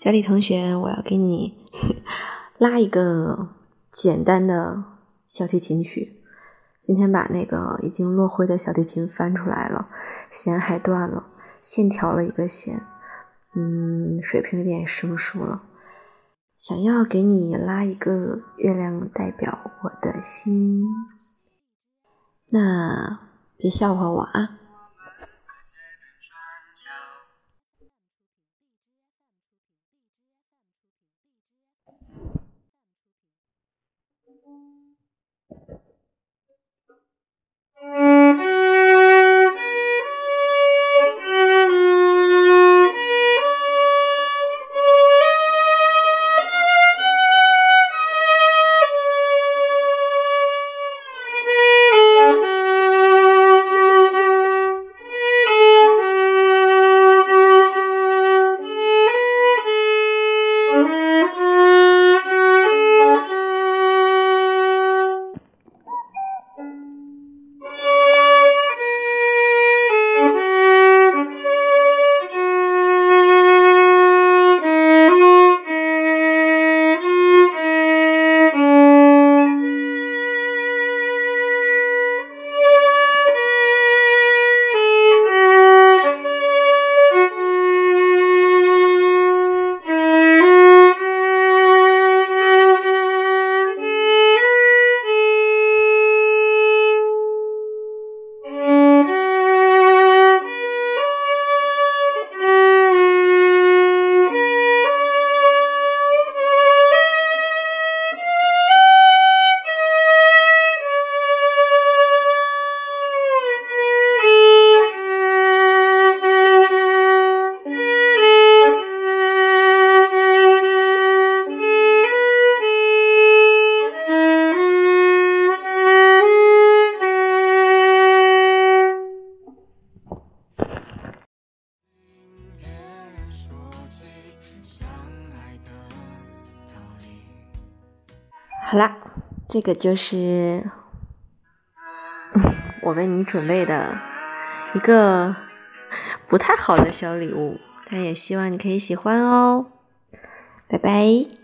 小李同学，我要给你 拉一个简单的小提琴曲。今天把那个已经落灰的小提琴翻出来了，弦还断了，线调了一个弦，嗯，水平有点生疏了。想要给你拉一个月亮代表我的心，那别笑话我啊。好啦，这个就是 我为你准备的一个不太好的小礼物，但也希望你可以喜欢哦。拜拜。